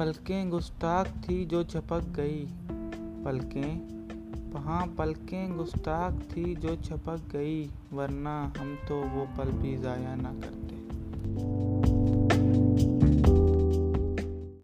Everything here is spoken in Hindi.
पलकें गुस्ताख थी जो छपक गई। पलकें? हाँ पलकें गुस्ताख थी जो छपक गई, वरना हम तो वो पल भी ज़ाया ना करते।